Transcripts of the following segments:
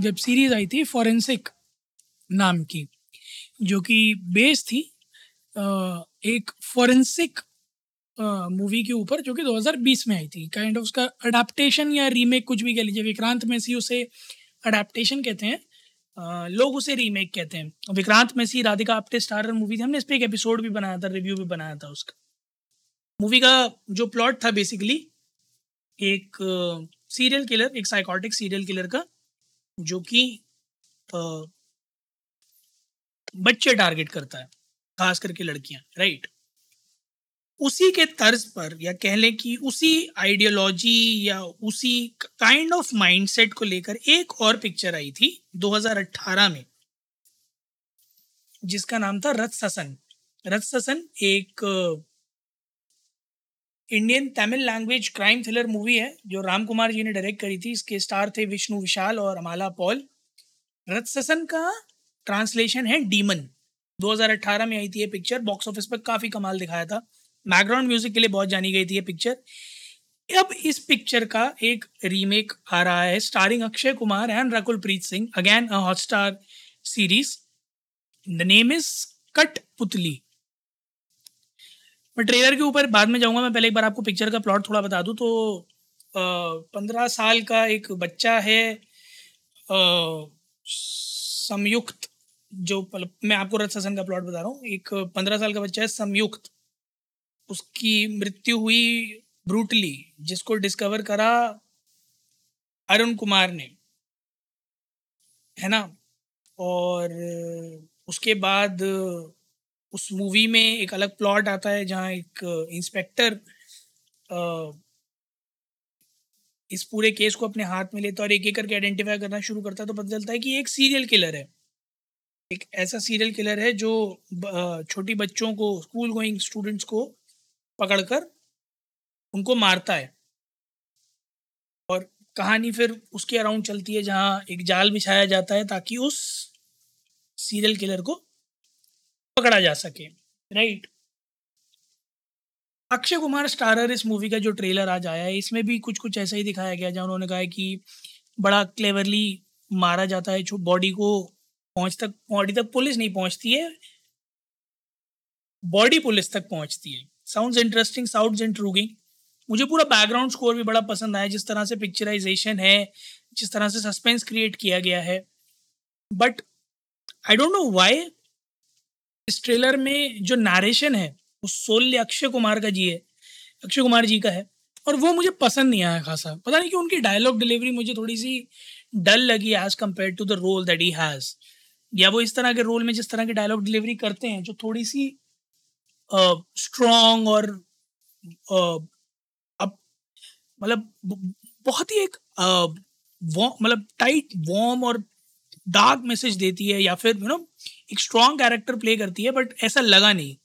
Web series आई थी forensic नाम की, जो कि बेस थी एक फॉरेंसिक मूवी के ऊपर, जो कि 2020 में आई थी। काइंड ऑफ़ उसका अडाप्टेशन या रीमेक कुछ भी कह लीजिए, विक्रांत मैसी उसे अडाप्टेशन कहते हैं लोग उसे रीमेक कहते हैं। विक्रांत मैसी, राधिका, आप्टे स्टारर मूवी थी। हमने इस पर एक एपिसोड भी बनाया था रिव्यू भी बनाया था उसका। मूवी का जो प्लॉट था बेसिकली एक सीरियल किलर एक साइकोटिक सीरियल किलर का जो कि बच्चे टारगेट करता है, खास करके लड़कियाँ, राइट? उसी के तर्ज पर या कह लें कि उसी आइडियोलॉजी या उसी काइंड ऑफ़ माइंडसेट को लेकर एक और पिक्चर आई थी 2018 में, जिसका नाम था रथ ससन। रथ ससन एक Indian Tamil language crime thriller movie है, जो राम कुमार जी ने डायरेक्ट करी थी। इसके स्टार थे विष्णु विशाल और अमाला पॉल। रथ ससन का ट्रांसलेशन है डीमन 2018 में आई थी ये पिक्चर बॉक्स ऑफ़िस पर काफ़ी कमाल दिखाया था। बैकग्राउंड म्यूज़िक के लिए बहुत जानी गई थी ये पिक्चर अब इस पिक्चर का एक रीमेक आ रहा है starring Akshay Kumar and Rakul Preet Singh again a Hotstar series the name is Cuttputlli मैं ट्रेलर के ऊपर बाद में जाऊँगा मैं पहले एक बार आपको पिक्चर का प्लॉट थोड़ा बता दूँ तो पंद्रह साल का एक बच्चा है अ, संयुक्त जो मैं आपको रथ ससन का प्लॉट बता रहा हूँ एक पंद्रह साल का बच्चा है संयुक्त उसकी मृत्यु हुई ब्रूटली जिसको डिस्कवर करा अरुण कुमार ने है ना? और उसके बाद उस मूवी में एक अलग प्लॉट आता है, जहाँ एक इंस्पेक्टर इस पूरे केस को अपने हाथ में लेता है और एक एक करके आइडेंटिफाई करना शुरू करता है तो पता चलता है कि एक सीरियल किलर है। एक ऐसा सीरियल किलर है जो छोटी बच्चों को स्कूल गोइंग स्टूडेंट्स को पकड़कर उनको मारता है। और कहानी फिर उसके अराउंड चलती है, जहाँ एक जाल बिछाया जाता है ताकि उस सीरियल किलर को पकड़ा जा सके राइट अक्षय कुमार स्टारर इस मूवी का जो ट्रेलर आज आया है, इसमें भी कुछ कुछ ऐसा ही दिखाया गया जहाँ उन्होंने कहा है कि बड़ा क्लेवरली मारा जाता है, जो बॉडी को पहुँच तक बॉडी तक पुलिस नहीं पहुँचती है बॉडी पुलिस तक पहुँचती है। साउंड्स इंटरेस्टिंग साउंड्स इंट्रूगिंग मुझे पूरा बैकग्राउंड स्कोर भी बड़ा पसंद आया, जिस तरह से पिक्चराइजेशन है, जिस तरह से सस्पेंस क्रिएट किया गया है। But I don't know why इस ट्रेलर में जो नारेशन है वो सोल्य अक्षय कुमार का जी है अक्षय कुमार जी का है और वो मुझे पसंद नहीं आया खासा। पता नहीं कि उनकी डायलॉग डिलीवरी मुझे थोड़ी सी डल लगी as compared to the role that he has या वो इस तरह के रोल में जिस तरह की डायलॉग डिलीवरी करते हैं जो थोड़ी सी स्ट्रॉन्ग और अ, अब मतलब बहुत ही एक मतलब टाइट वॉर्म और डार्क मैसेज देती है या फिर यू नो एक स्ट्रॉन्ग कैरेक्टर प्ले करती है बट ऐसा लगा नहीं।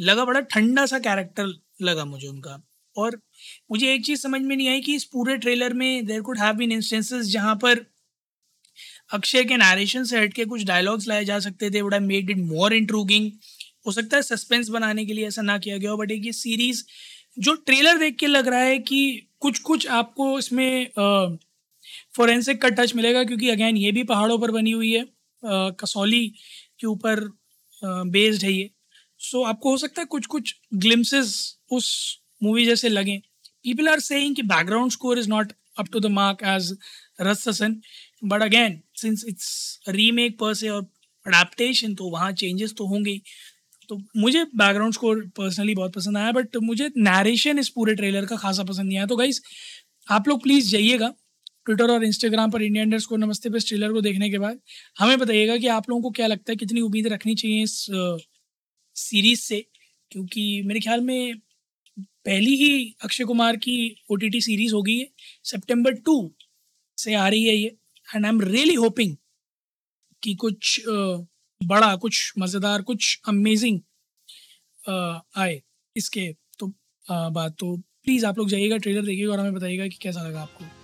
लगा बड़ा ठंडा सा कैरेक्टर लगा मुझे उनका। और मुझे एक चीज़ समझ में नहीं आई कि इस पूरे ट्रेलर में there could have been instances जहाँ पर अक्षय के नरेशन से हटके कुछ डायलॉग्स लाए जा सकते थे would made it more intriguing हो सकता है सस्पेंस बनाने के लिए ऐसा ना किया गया हो बट एक ये सीरीज़ जो ट्रेलर देख के लग रहा है कि कुछ कुछ आपको इसमें फोरेंसिक का टच मिलेगा क्योंकि अगेन ये भी पहाड़ों पर बनी हुई है। अ, कसौली के ऊपर बेस्ड है ये। सो आपको हो सकता है कुछ कुछ ग्लिम्सेस उस मूवी जैसे लगें। पीपल आर सेइंग कि background score is not up to the mark as Ratsasan but again since it's remake per और अडेप्टेशन तो वहाँ चेंजेस तो होंगे तो मुझे बैकग्राउंड स्कोर पर्सनली बहुत पसंद आया बट मुझे नरेशन इस पूरे ट्रेलर का खासा पसंद नहीं आया। तो गाइज़ आप लोग प्लीज़ जाइएगा। ट्विटर और इंस्टाग्राम पर इंडिया इंडर्स को नमस्ते पे ट्रेलर को देखने के बाद हमें बताइएगा कि आप लोगों को क्या लगता है, कितनी उम्मीद रखनी चाहिए इस सीरीज़ से? क्योंकि मेरे ख्याल में पहली ही अक्षय कुमार की ओ टी टी सीरीज़ होगी ये सितंबर टू से आ रही है ये। And I am really hoping कि कुछ बड़ा, कुछ मज़ेदार, कुछ अमेजिंग आए इसके। तो बात तो प्लीज़ आप लोग जाइएगा ट्रेलर देखिएगा और हमें बताइएगा कि कैसा लगा आपको।